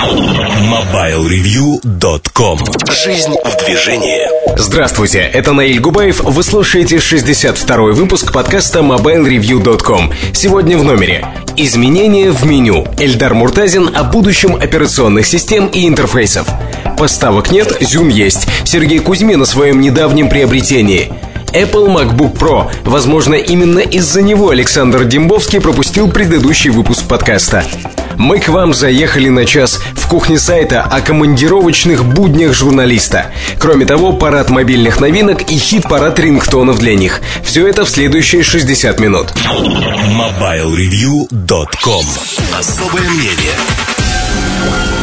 MobileReview.com Жизнь в движении Здравствуйте, это Наиль Губаев. Вы слушаете 62-й выпуск подкаста MobileReview.com. Сегодня в номере Изменения в меню. Эльдар Муртазин о будущем операционных систем и интерфейсов. Поставок нет, зюм есть. Сергей Кузьмин о своем недавнем приобретении – Apple MacBook Pro. Возможно, именно из-за него Александр Дембовский пропустил предыдущий выпуск подкаста. Мы к вам заехали на час в кухне сайта о командировочных буднях журналиста. Кроме того, парад мобильных новинок и хит-парад рингтонов для них. Все это в следующие 60 минут. MobileReview.com Особое мнение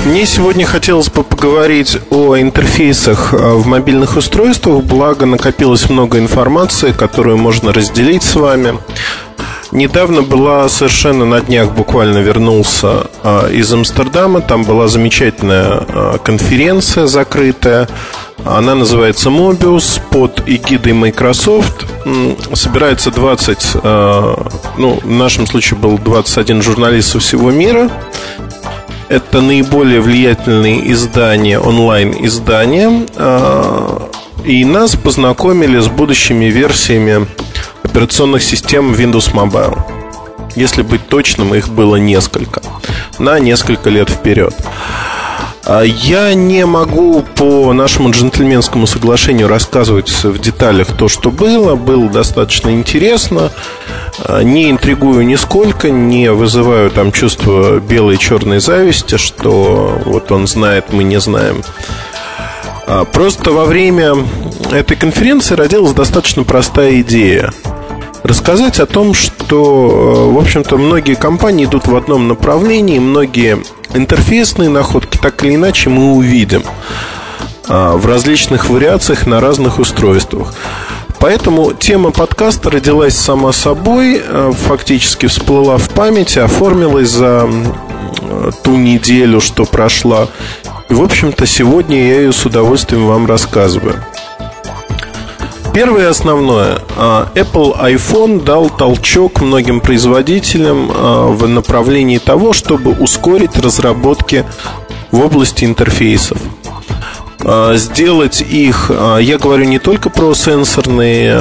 мне сегодня хотелось бы поговорить о интерфейсах э, в мобильных устройствах, благо накопилось много информации, которую можно разделить с вами. Недавно была совершенно на днях буквально вернулся э, из Амстердама. Там была замечательная э, конференция закрытая. Она называется Mobius под эгидой Microsoft. Собирается 20, ну, в нашем случае был 21 журналист со всего мира. Это наиболее влиятельные издания, онлайн-издания. А, и нас познакомили с будущими версиями операционных систем Windows Mobile. Если быть точным, их было несколько. На несколько лет вперед. А, я не могу по нашему джентльменскому соглашению рассказывать в деталях то, что было. Было достаточно интересно. А, не интригую нисколько, не вызываю там чувство белой и черной зависти, что вот он знает, мы не знаем. А, просто во время этой конференции родилась достаточно простая идея. Рассказать о том, что, в общем-то, многие компании идут в одном направлении, многие интерфейсные находки так или иначе мы увидим а, в различных вариациях на разных устройствах. Поэтому тема подкаста родилась сама собой, а, фактически всплыла в памяти, оформилась за ту неделю, что прошла. И, в общем-то, сегодня я ее с удовольствием вам рассказываю. Первое основное. А, Apple iPhone дал толчок многим производителям а, в направлении того, чтобы ускорить разработки в области интерфейсов а, сделать их, я говорю не только про сенсорные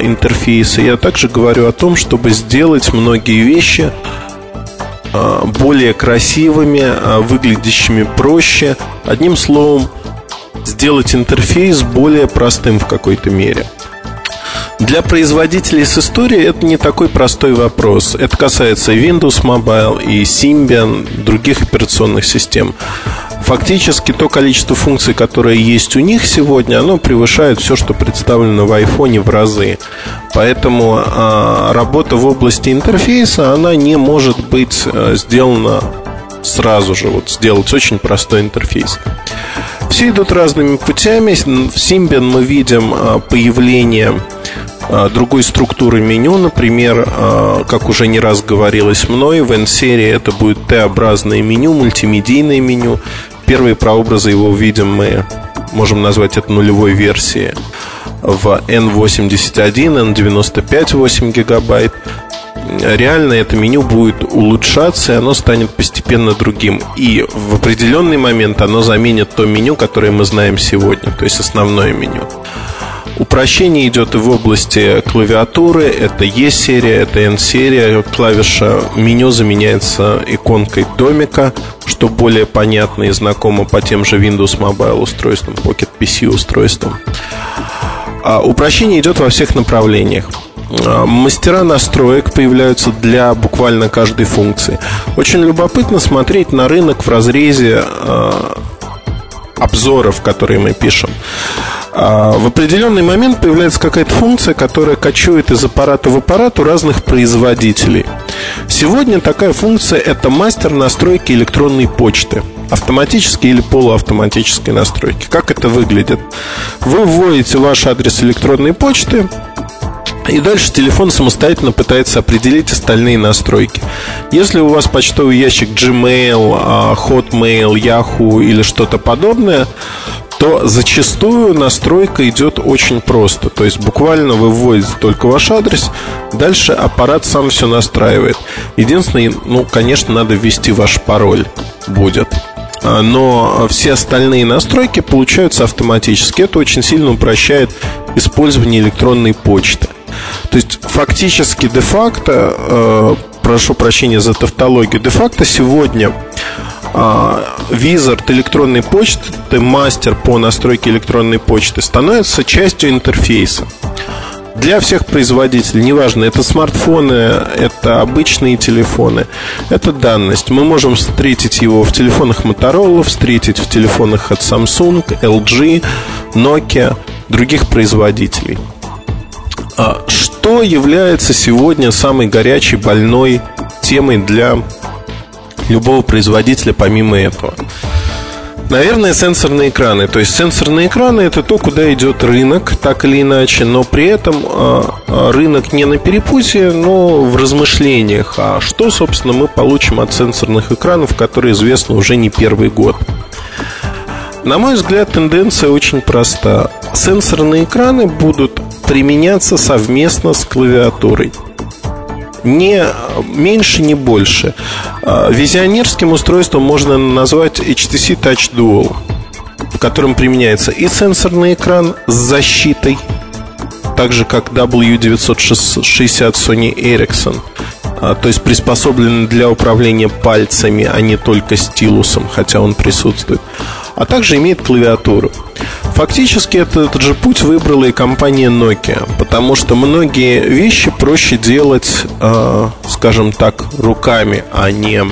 интерфейсы, я также говорю о том, чтобы сделать многие вещи более красивыми, выглядящими проще. Одним словом, сделать интерфейс более простым в какой-то мере. Для производителей с историей это не такой простой вопрос. Это касается Windows Mobile и Symbian, других операционных систем. Фактически то количество функций, которые есть у них сегодня, оно превышает все, что представлено в iPhone в разы. Поэтому а, работа в области интерфейса, она не может быть а, сделана сразу же, вот сделать очень простой интерфейс. Все идут разными путями. В Symbian мы видим а, появление другой структуры меню. Например, а, как уже не раз говорилось мной, в N-серии это будет Т-образное меню, мультимедийное меню. Первые прообразы его увидим мы, можем назвать это нулевой версией в N81, N95 8 гигабайт. Реально это меню будет улучшаться, и оно станет постепенно другим. И в определенный момент оно заменит то меню, которое мы знаем сегодня, то есть основное меню. Упрощение идет и в области клавиатуры. Это E-серия, это N-серия. Клавиша меню заменяется иконкой домика, что более понятно и знакомо по тем же Windows Mobile устройствам, Pocket PC устройствам. А упрощение идет во всех направлениях. А, мастера настроек появляются для буквально каждой функции. Очень любопытно смотреть на рынок в разрезе а, обзоров, которые мы пишем. А, в определенный момент появляется какая-то функция, которая кочует из аппарата в аппарат у разных производителей. Сегодня такая функция – это мастер настройки электронной почты автоматической или полуавтоматической настройки. Как это выглядит? Вы вводите ваш адрес электронной почты, и дальше телефон самостоятельно пытается определить остальные настройки. Если у вас почтовый ящик Gmail, а, Hotmail, Yahoo или что-то подобное, то зачастую настройка идет очень просто. То есть буквально вы вводите только ваш адрес, дальше аппарат сам все настраивает. Единственное, ну, конечно, надо ввести ваш пароль будет. но все остальные настройки получаются автоматически. Это очень сильно упрощает использование электронной почты. То есть фактически де-факто, э, прошу прощения за тавтологию, де-факто сегодня э, визард электронной почты, мастер по настройке электронной почты, становится частью интерфейса для всех производителей, неважно, это смартфоны, это обычные телефоны, это данность. Мы можем встретить его в телефонах Motorola, встретить в телефонах от Samsung, LG, Nokia, других производителей. А что является сегодня самой горячей, больной темой для любого производителя помимо этого? Наверное, сенсорные экраны. То есть сенсорные экраны это то, куда идет рынок, так или иначе, но при этом э, рынок не на перепутье, но в размышлениях. А что, собственно, мы получим от сенсорных экранов, которые известны уже не первый год? На мой взгляд, тенденция очень проста. Сенсорные экраны будут применяться совместно с клавиатурой не меньше, не больше. А, визионерским устройством можно назвать HTC Touch Dual, в котором применяется и сенсорный экран с защитой, так же как W960 Sony Ericsson, то есть приспособленный для управления пальцами, а не только стилусом, хотя он присутствует а также имеет клавиатуру. Фактически этот же путь выбрала и компания Nokia, потому что многие вещи проще делать, э, скажем так, руками, а не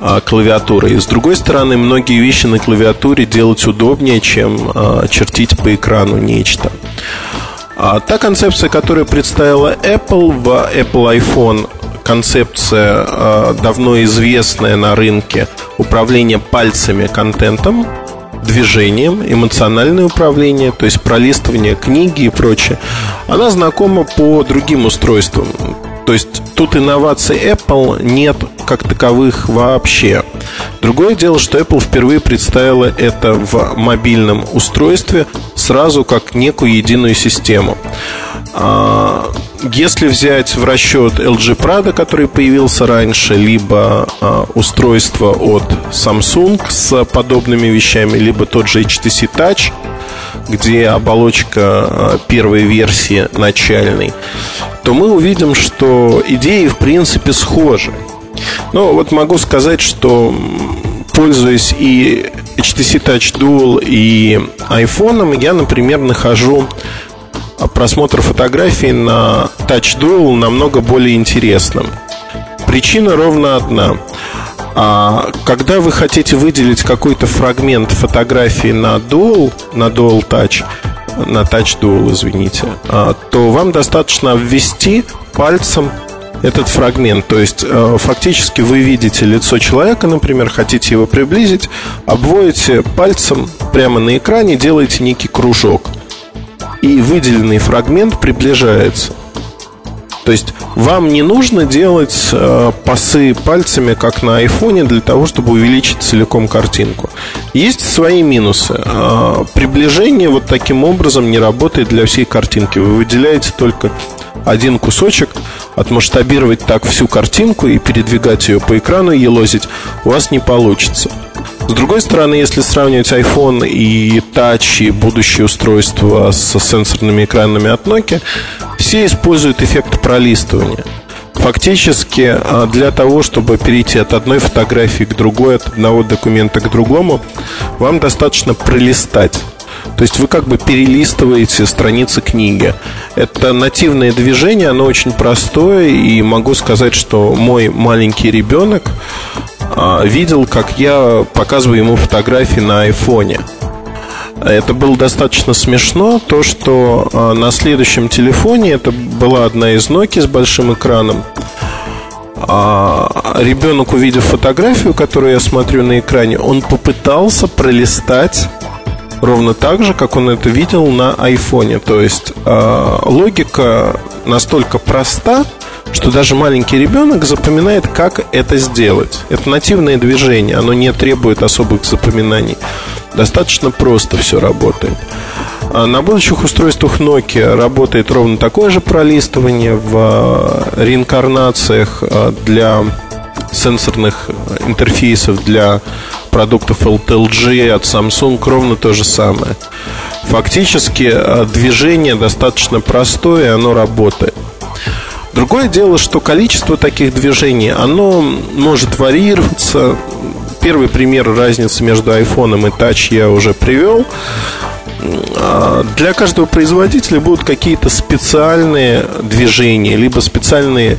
э, клавиатурой. И с другой стороны, многие вещи на клавиатуре делать удобнее, чем э, чертить по экрану нечто. А та концепция, которую представила Apple в Apple iPhone, концепция э, давно известная на рынке управления пальцами контентом, движением, эмоциональное управление, то есть пролистывание книги и прочее, она знакома по другим устройствам. То есть тут инноваций Apple нет как таковых вообще. Другое дело, что Apple впервые представила это в мобильном устройстве сразу как некую единую систему. А, если взять в расчет LG Prado, который появился раньше, либо а, устройство от Samsung с подобными вещами, либо тот же HTC Touch, где оболочка а, первой версии начальной, то мы увидим, что идеи в принципе схожи. Но вот могу сказать, что пользуясь и HTC Touch Dual и iPhone, я, например, нахожу просмотр фотографий на Touch Dual намного более интересным. Причина ровно одна. А когда вы хотите выделить какой-то фрагмент фотографии на Dual, на Dual Touch, на Touch Dual, извините, а, то вам достаточно ввести пальцем этот фрагмент. То есть э, фактически вы видите лицо человека, например, хотите его приблизить, обводите пальцем прямо на экране, делаете некий кружок и выделенный фрагмент приближается. То есть вам не нужно делать э, пасы пальцами, как на айфоне, для того, чтобы увеличить целиком картинку. Есть свои минусы. Э, приближение вот таким образом не работает для всей картинки. Вы выделяете только один кусочек, отмасштабировать так всю картинку и передвигать ее по экрану и елозить у вас не получится. С другой стороны, если сравнивать iPhone и Touch и будущее устройства с сенсорными экранами от Nokia, все используют эффект пролистывания. Фактически а, для того, чтобы перейти от одной фотографии к другой, от одного документа к другому, вам достаточно пролистать. То есть вы как бы перелистываете страницы книги. Это нативное движение, оно очень простое, и могу сказать, что мой маленький ребенок а, видел, как я показываю ему фотографии на айфоне. Это было достаточно смешно, то, что а, на следующем телефоне, это была одна из Nokia с большим экраном, а, ребенок, увидев фотографию, которую я смотрю на экране, он попытался пролистать ровно так же, как он это видел на айфоне. То есть логика настолько проста, что даже маленький ребенок запоминает, как это сделать. Это нативное движение, оно не требует особых запоминаний. Достаточно просто все работает. А на будущих устройствах Nokia работает ровно такое же пролистывание в а, реинкарнациях а, для сенсорных интерфейсов для продуктов LTLG, от Samsung ровно то же самое. Фактически э, движение достаточно простое, оно работает. Другое дело, что количество таких движений, оно может варьироваться. Первый пример разницы между iPhone и Touch я уже привел. А, для каждого производителя будут какие-то специальные движения, либо специальные,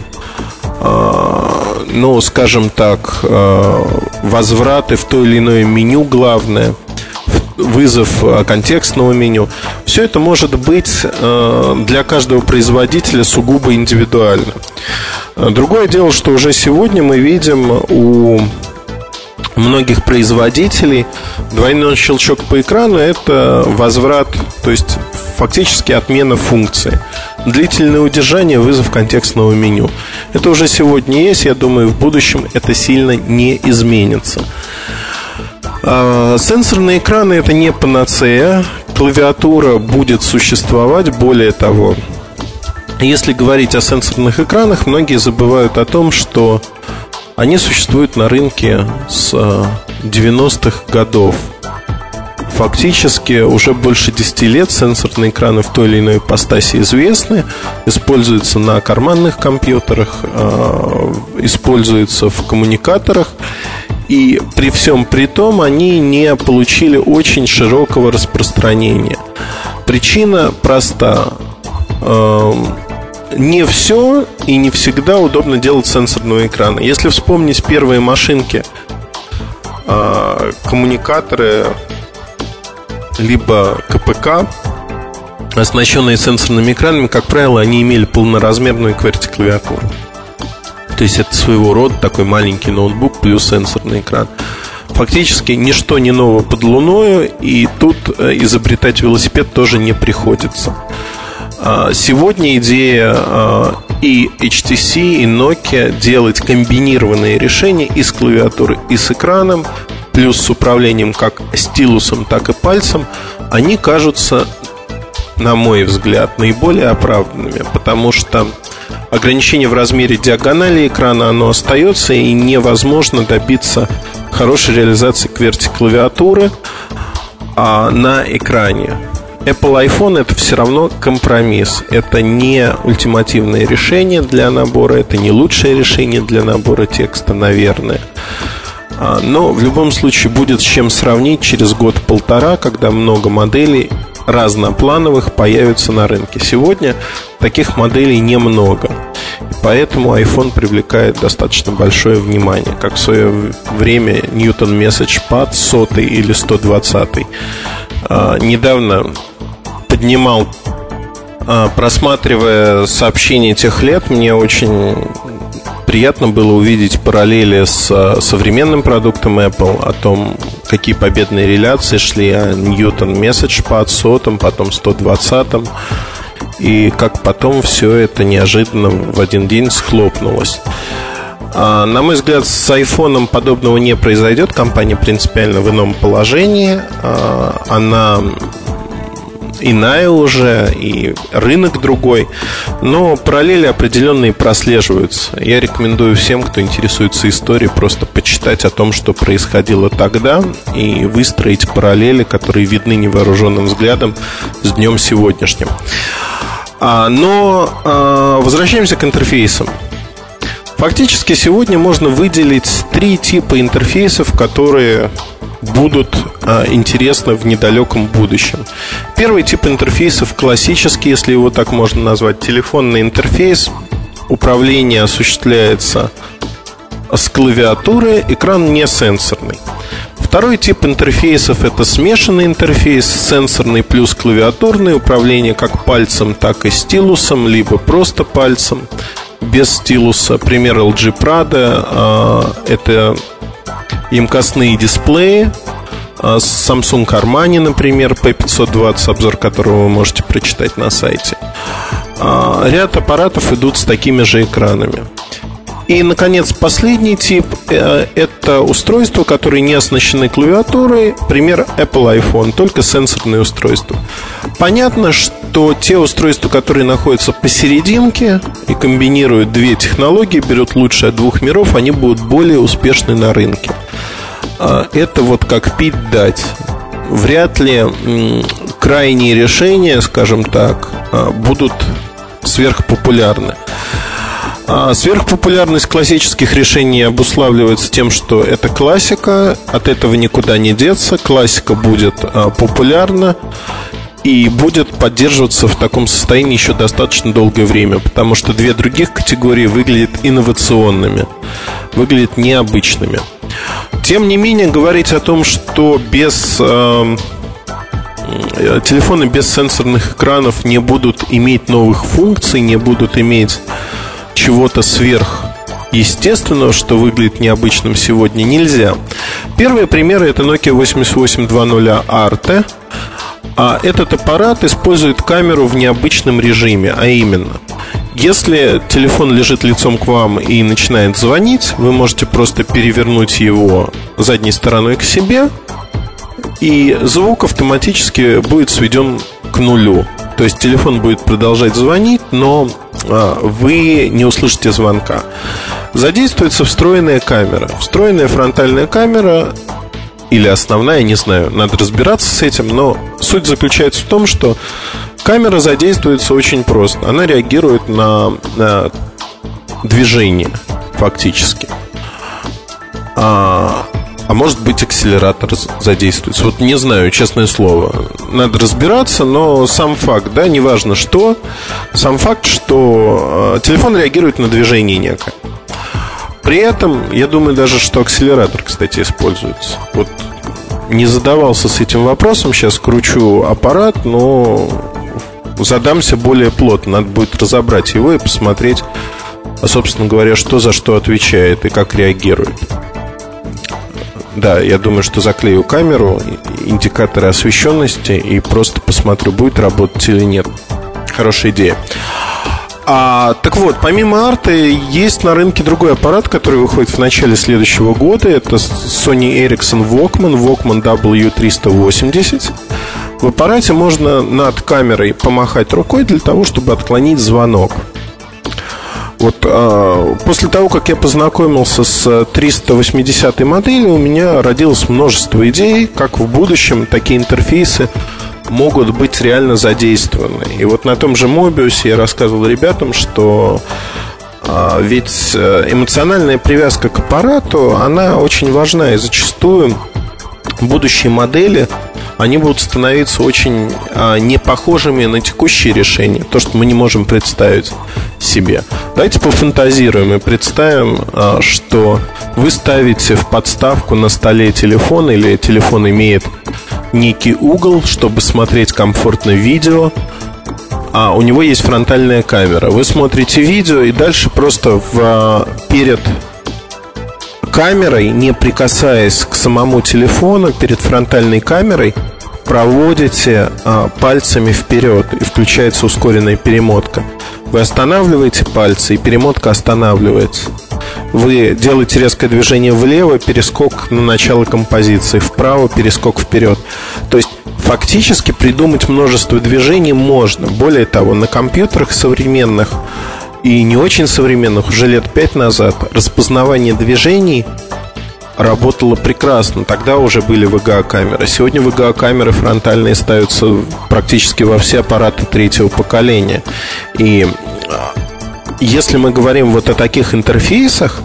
а, ну, скажем так, а, возвраты в то или иное меню главное вызов контекстного меню. Все это может быть для каждого производителя сугубо индивидуально. Другое дело, что уже сегодня мы видим у многих производителей двойной щелчок по экрану – это возврат, то есть фактически отмена функции. Длительное удержание, вызов контекстного меню. Это уже сегодня есть, я думаю, в будущем это сильно не изменится. А, сенсорные экраны это не панацея, клавиатура будет существовать, более того, если говорить о сенсорных экранах, многие забывают о том, что они существуют на рынке с 90-х э, годов. Фактически уже больше 10 лет сенсорные экраны в той или иной ипостаси известны, используются на карманных компьютерах, э, используются в коммуникаторах. И при всем при том они не получили очень широкого распространения. Причина проста эм, не все и не всегда удобно делать сенсорные экраны. Если вспомнить первые машинки, а, коммуникаторы, либо КПК, оснащенные сенсорными экранами, как правило, они имели полноразмерную QWERTY клавиатуру. То есть это своего рода такой маленький ноутбук плюс сенсорный экран. Фактически ничто не ново под луною, и тут э, изобретать велосипед тоже не приходится. А, сегодня идея а, и HTC, и Nokia делать комбинированные решения и с клавиатурой, и с экраном, плюс с управлением как стилусом, так и пальцем, они кажутся, на мой взгляд, наиболее оправданными, потому что ограничение в размере диагонали экрана, оно остается, и невозможно добиться хорошей реализации QWERTY клавиатуры а на экране. Apple iPhone это все равно компромисс. Это не ультимативное решение для набора, это не лучшее решение для набора текста, наверное. А, но в любом случае будет с чем сравнить через год-полтора, когда много моделей разноплановых появятся на рынке. Сегодня таких моделей немного. Поэтому iPhone привлекает достаточно большое внимание. Как в свое время Newton Message Pad 100 или 120. А, недавно поднимал, а, просматривая сообщения тех лет, мне очень приятно было увидеть параллели с а, современным продуктом Apple, о том, какие победные реляции шли о Newton Message под сотом, потом 120 и как потом все это неожиданно в один день схлопнулось. А, на мой взгляд, с айфоном подобного не произойдет. Компания принципиально в ином положении. Она иная уже, и рынок другой. Но параллели определенные прослеживаются. Я рекомендую всем, кто интересуется историей, просто почитать о том, что происходило тогда, и выстроить параллели, которые видны невооруженным взглядом с днем сегодняшним. А, но а, возвращаемся к интерфейсам. Фактически сегодня можно выделить три типа интерфейсов, которые будут а, интересны в недалеком будущем. Первый тип интерфейсов классический, если его так можно назвать, телефонный интерфейс. Управление осуществляется с клавиатуры, экран не сенсорный. Второй тип интерфейсов это смешанный интерфейс, сенсорный плюс клавиатурный, управление как пальцем, так и стилусом, либо просто пальцем, без стилуса. Пример LG Prada а, это емкостные дисплеи а, Samsung Armani, например, P520, обзор которого вы можете прочитать на сайте. А, ряд аппаратов идут с такими же экранами. И, наконец, последний тип э, – это устройства, которые не оснащены клавиатурой, пример Apple iPhone, только сенсорные устройства. Понятно, что те устройства, которые находятся посерединке и комбинируют две технологии, берут лучшее от двух миров, они будут более успешны на рынке. а, это вот как пить дать. Вряд ли крайние решения, скажем так, а, будут сверхпопулярны. А сверхпопулярность классических решений обуславливается тем, что это классика, от этого никуда не деться, классика будет а, популярна и будет поддерживаться в таком состоянии еще достаточно долгое время, потому что две других категории выглядят инновационными, выглядят необычными. Тем не менее, говорить о том, что без э, телефоны без сенсорных экранов не будут иметь новых функций, не будут иметь чего-то сверх естественного, что выглядит необычным сегодня, нельзя. Первые примеры это Nokia 8820 Arte. А этот аппарат использует камеру в необычном режиме, а именно, если телефон лежит лицом к вам и начинает звонить, вы можете просто перевернуть его задней стороной к себе, и звук автоматически будет сведен к нулю. То есть телефон будет продолжать звонить, но а, вы не услышите звонка. Задействуется встроенная камера. Встроенная фронтальная камера или основная, не знаю, надо разбираться с этим, но суть заключается в том, что камера задействуется очень просто. Она реагирует на, на движение фактически. А, а может быть акселератор задействуется. Вот не знаю, честное слово. Надо разбираться, но сам факт, да, неважно что, сам факт, что э, телефон реагирует на движение некое. При этом, я думаю даже, что акселератор, кстати, используется. Вот не задавался с этим вопросом, сейчас кручу аппарат, но задамся более плотно. Надо будет разобрать его и посмотреть, собственно говоря, что за что отвечает и как реагирует. Да, я думаю, что заклею камеру, индикаторы освещенности и просто посмотрю, будет работать или нет. Хорошая идея. А, так вот, помимо арты, есть на рынке другой аппарат, который выходит в начале следующего года. Это Sony Ericsson Walkman, Walkman W380. В аппарате можно над камерой помахать рукой для того, чтобы отклонить звонок. Вот а, после того, как я познакомился с 380 моделью, у меня родилось множество идей, как в будущем такие интерфейсы могут быть реально задействованы. И вот на том же Mobius я рассказывал ребятам, что а, ведь э, эмоциональная привязка к аппарату, она очень важна и зачастую будущие модели они будут становиться очень а, не похожими на текущие решения, то, что мы не можем представить себе. Давайте пофантазируем и представим, а, что вы ставите в подставку на столе телефон или телефон имеет некий угол, чтобы смотреть комфортно видео, а у него есть фронтальная камера. Вы смотрите видео и дальше просто в, а, перед камерой, не прикасаясь к самому телефону, перед фронтальной камерой, проводите а, пальцами вперед и включается ускоренная перемотка. Вы останавливаете пальцы, и перемотка останавливается. Вы делаете резкое движение влево, перескок на начало композиции, вправо, перескок вперед. То есть фактически придумать множество движений можно. Более того, на компьютерах современных и не очень современных, уже лет пять назад, распознавание движений работало прекрасно. Тогда уже были VGA-камеры. Сегодня VGA-камеры фронтальные ставятся практически во все аппараты третьего поколения. И а, если мы говорим вот о таких интерфейсах,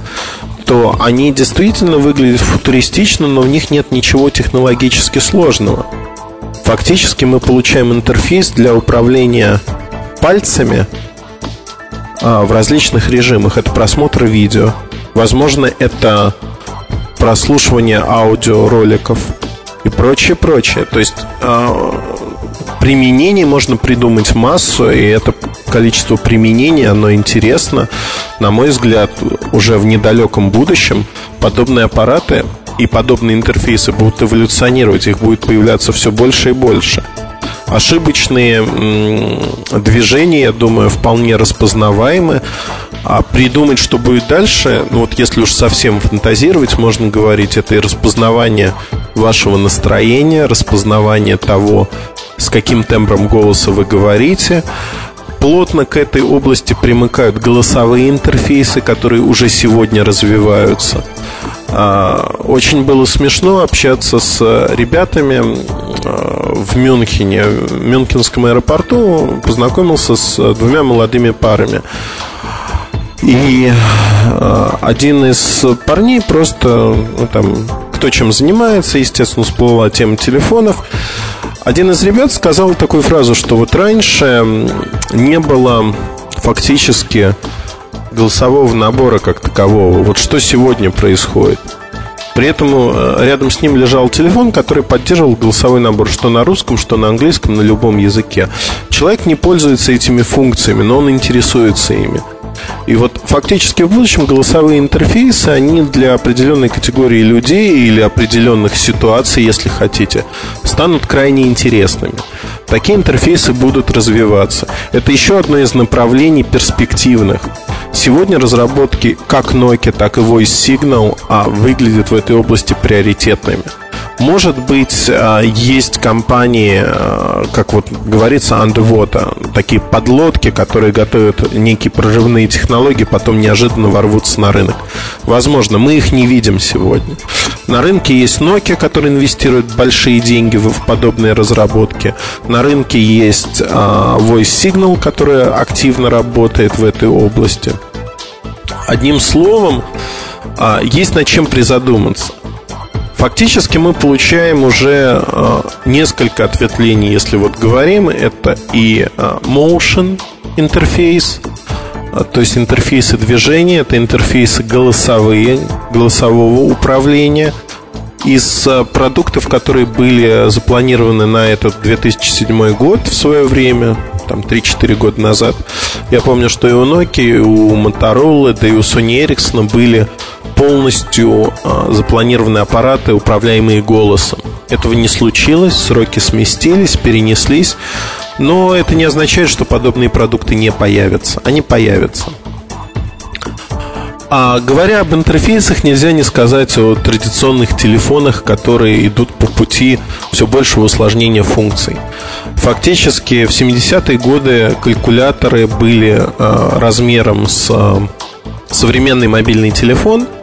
то они действительно выглядят футуристично, но в них нет ничего технологически сложного. Фактически мы получаем интерфейс для управления пальцами а, в различных режимах. Это просмотр видео. Возможно, это прослушивание аудиороликов и прочее, прочее. То есть а, применений можно придумать массу, и это количество применений, оно интересно. На мой взгляд, уже в недалеком будущем подобные аппараты и подобные интерфейсы будут эволюционировать, их будет появляться все больше и больше ошибочные движения, я думаю, вполне распознаваемы. А придумать, что будет дальше, ну вот если уж совсем фантазировать, можно говорить, это и распознавание вашего настроения, распознавание того, с каким тембром голоса вы говорите. Плотно к этой области примыкают голосовые интерфейсы, которые уже сегодня развиваются. А, очень было смешно общаться с ребятами а, в Мюнхене, в Мюнхенском аэропорту. Познакомился с двумя молодыми парами. И а, один из парней просто, ну, там, кто чем занимается, естественно, всплыла тема телефонов. Один из ребят сказал такую фразу, что вот раньше не было фактически голосового набора как такового. Вот что сегодня происходит. При этом э, рядом с ним лежал телефон, который поддерживал голосовой набор, что на русском, что на английском, на любом языке. Человек не пользуется этими функциями, но он интересуется ими. И вот фактически в будущем голосовые интерфейсы, они для определенной категории людей или определенных ситуаций, если хотите, станут крайне интересными. Такие интерфейсы будут развиваться. Это еще одно из направлений перспективных. Сегодня разработки как Nokia, так и Voice Signal а, выглядят в этой области приоритетными. Может быть, а, есть компании, а, как вот говорится, underwater, такие подлодки, которые готовят некие прорывные технологии, потом неожиданно ворвутся на рынок. Возможно, мы их не видим сегодня. На рынке есть Nokia, который инвестирует большие деньги в подобные разработки. На рынке есть Voice Signal, которая активно работает в этой области. Одним словом, есть над чем призадуматься. Фактически мы получаем уже э, несколько ответвлений, если вот говорим, это и э, motion интерфейс, э, то есть интерфейсы движения, это интерфейсы голосовые, голосового управления. Из продуктов, которые были запланированы на этот 2007 год в свое время, там 3-4 года назад, я помню, что и у Nokia, и у Motorola, да и у Sony Ericsson были полностью а, запланированы аппараты, управляемые голосом. Этого не случилось, сроки сместились, перенеслись, но это не означает, что подобные продукты не появятся. Они появятся. А говоря об интерфейсах, нельзя не сказать о традиционных телефонах, которые идут по пути все большего усложнения функций. Фактически в 70-е годы калькуляторы были э, размером с э, современный мобильный телефон –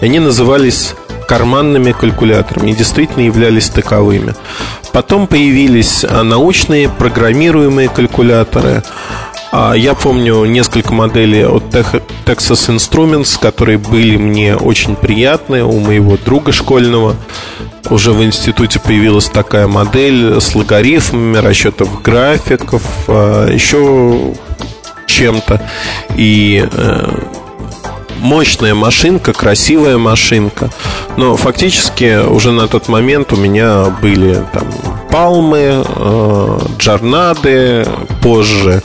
они назывались карманными калькуляторами и действительно являлись таковыми. Потом появились а, научные программируемые калькуляторы. А, я помню несколько моделей от Texas Instruments, которые были мне очень приятны. У моего друга школьного уже в институте появилась такая модель с логарифмами расчетов графиков, а, еще чем-то. И э, мощная машинка, красивая машинка. Но фактически уже на тот момент у меня были там палмы, э, джарнады, позже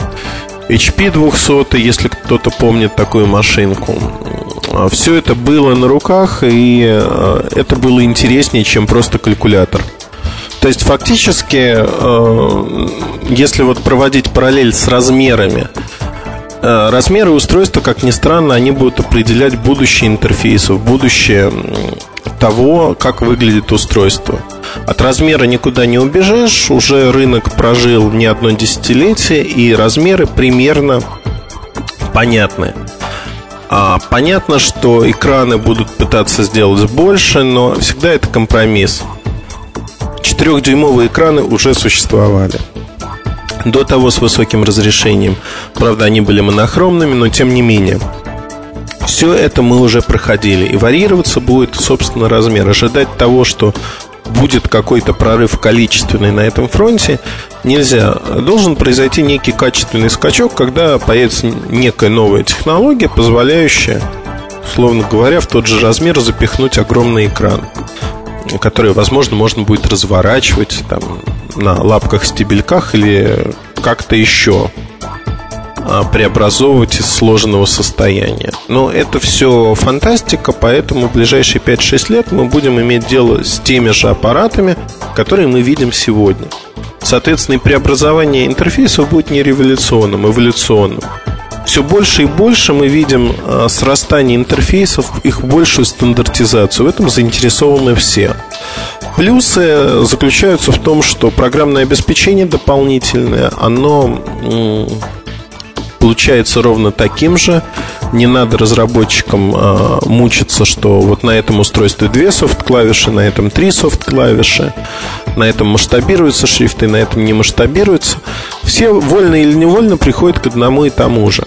HP 200, если кто-то помнит такую машинку. Все это было на руках, и э, это было интереснее, чем просто калькулятор. То есть фактически, э, если вот проводить параллель с размерами, размеры устройства, как ни странно, они будут определять будущее интерфейсов, будущее того, как выглядит устройство. От размера никуда не убежишь, уже рынок прожил не одно десятилетие, и размеры примерно понятны. А, понятно, что экраны будут пытаться сделать больше, но всегда это компромисс. Четырехдюймовые экраны уже существовали до того с высоким разрешением. Правда, они были монохромными, но тем не менее. Все это мы уже проходили. И варьироваться будет, собственно, размер. Ожидать того, что будет какой-то прорыв количественный на этом фронте, нельзя. Должен произойти некий качественный скачок, когда появится некая новая технология, позволяющая, условно говоря, в тот же размер запихнуть огромный экран который, возможно, можно будет разворачивать там, на лапках-стебельках или как-то еще а, преобразовывать из сложенного состояния. Но это все фантастика, поэтому в ближайшие 5-6 лет мы будем иметь дело с теми же аппаратами, которые мы видим сегодня. Соответственно, и преобразование интерфейсов будет не революционным, а эволюционным все больше и больше мы видим а, срастание интерфейсов, их большую стандартизацию. В этом заинтересованы все. Плюсы заключаются в том, что программное обеспечение дополнительное, оно получается ровно таким же, Не надо разработчикам э, мучиться, что вот на этом устройстве две софт-клавиши, на этом три софт-клавиши, на этом масштабируются шрифты, на этом не масштабируются. Все вольно или невольно приходят к одному и тому же.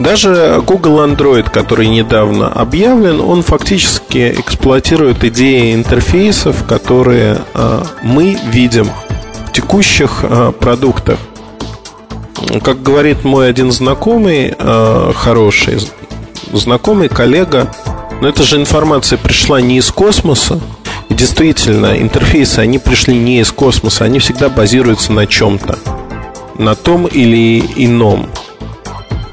Даже Google Android, который недавно объявлен, он фактически эксплуатирует идеи интерфейсов, которые э, мы видим в текущих э, продуктах. Как говорит мой один знакомый, э, хороший знакомый, коллега, но эта же информация пришла не из космоса. И действительно, интерфейсы, они пришли не из космоса, они всегда базируются на чем-то, на том или ином.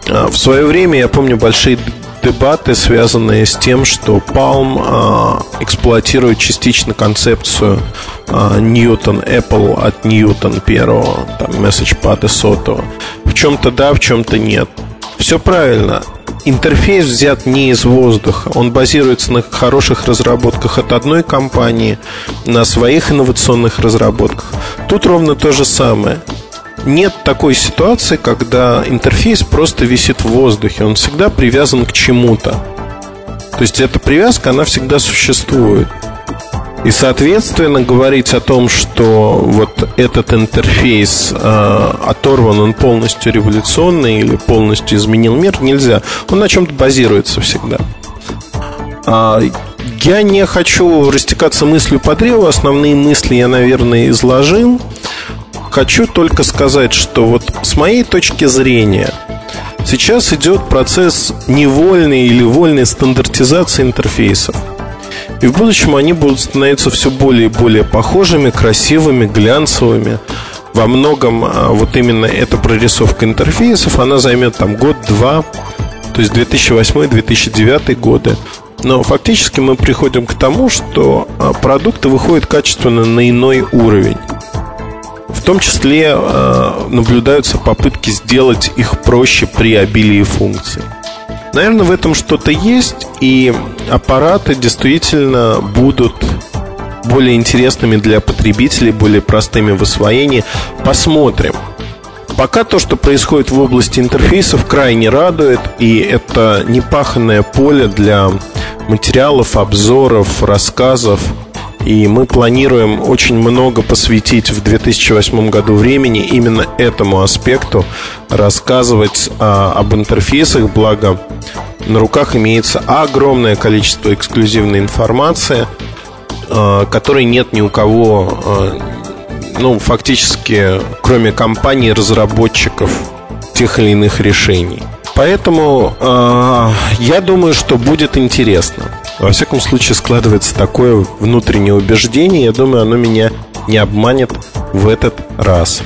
А, в свое время, я помню, большие дебаты, связанные с тем, что Palm а, эксплуатирует частично концепцию а, Newton Apple от Newton первого, там, MessagePad и сотого. В чем-то да, в чем-то нет. Все правильно. Интерфейс взят не из воздуха. Он базируется на хороших разработках от одной компании, на своих инновационных разработках. Тут ровно то же самое нет такой ситуации, когда интерфейс просто висит в воздухе. Он всегда привязан к чему-то. То есть эта привязка, она всегда существует. И, соответственно, говорить о том, что вот этот интерфейс э, оторван, он полностью революционный или полностью изменил мир, нельзя. Он на чем-то базируется всегда. А, я не хочу растекаться мыслью по древу. Основные мысли я, наверное, изложил. Хочу только сказать, что вот с моей точки зрения сейчас идет процесс невольной или вольной стандартизации интерфейсов. И в будущем они будут становиться все более и более похожими, красивыми, глянцевыми. Во многом а, вот именно эта прорисовка интерфейсов, она займет там год-два, то есть 2008-2009 годы. Но фактически мы приходим к тому, что а, продукты выходят качественно на иной уровень. В том числе э, наблюдаются попытки сделать их проще при обилии функций. Наверное, в этом что-то есть, и аппараты действительно будут более интересными для потребителей, более простыми в освоении. Посмотрим. Пока то, что происходит в области интерфейсов, крайне радует, и это непаханное поле для материалов, обзоров, рассказов и мы планируем очень много посвятить в 2008 году времени именно этому аспекту, рассказывать а, об интерфейсах, благо на руках имеется огромное количество эксклюзивной информации, а, которой нет ни у кого, а, ну, фактически, кроме компаний, разработчиков тех или иных решений. Поэтому э, я думаю, что будет интересно. Во всяком случае, складывается такое внутреннее убеждение. Я думаю, оно меня не обманет в этот раз.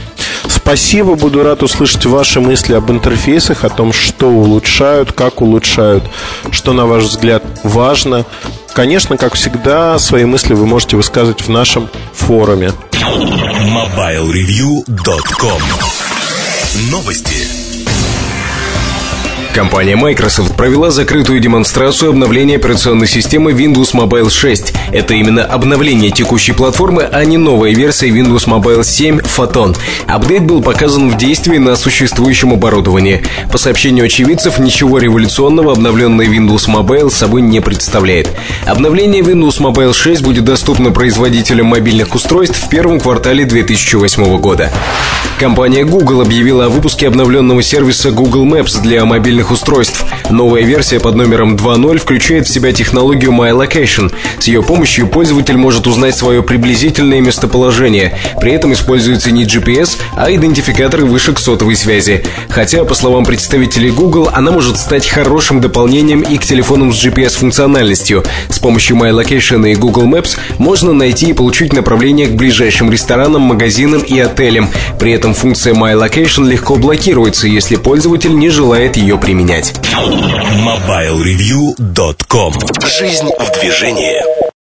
Спасибо, буду рад услышать ваши мысли об интерфейсах, о том, что улучшают, как улучшают, что, на ваш взгляд, важно. Конечно, как всегда, свои мысли вы можете высказывать в нашем форуме. MobileReview.com Новости. Компания Microsoft провела закрытую демонстрацию обновления операционной системы Windows Mobile 6. Это именно обновление текущей платформы, а не новая версия Windows Mobile 7 Photon. Апдейт был показан в действии на существующем оборудовании. По сообщению очевидцев, ничего революционного обновленный Windows Mobile собой не представляет. Обновление Windows Mobile 6 будет доступно производителям мобильных устройств в первом квартале 2008 года. Компания Google объявила о выпуске обновленного сервиса Google Maps для мобильных мобильных устройств. Новая версия под номером 2.0 включает в себя технологию My Location. С ее помощью пользователь может узнать свое приблизительное местоположение. При этом используется не GPS, а идентификаторы вышек сотовой связи. Хотя, по словам представителей Google, она может стать хорошим дополнением и к телефонам с GPS-функциональностью. С помощью My Location и Google Maps можно найти и получить направление к ближайшим ресторанам, магазинам и отелям. При этом функция My Location легко блокируется, если пользователь не желает ее применять применять. MobileReview.com Жизнь в движении.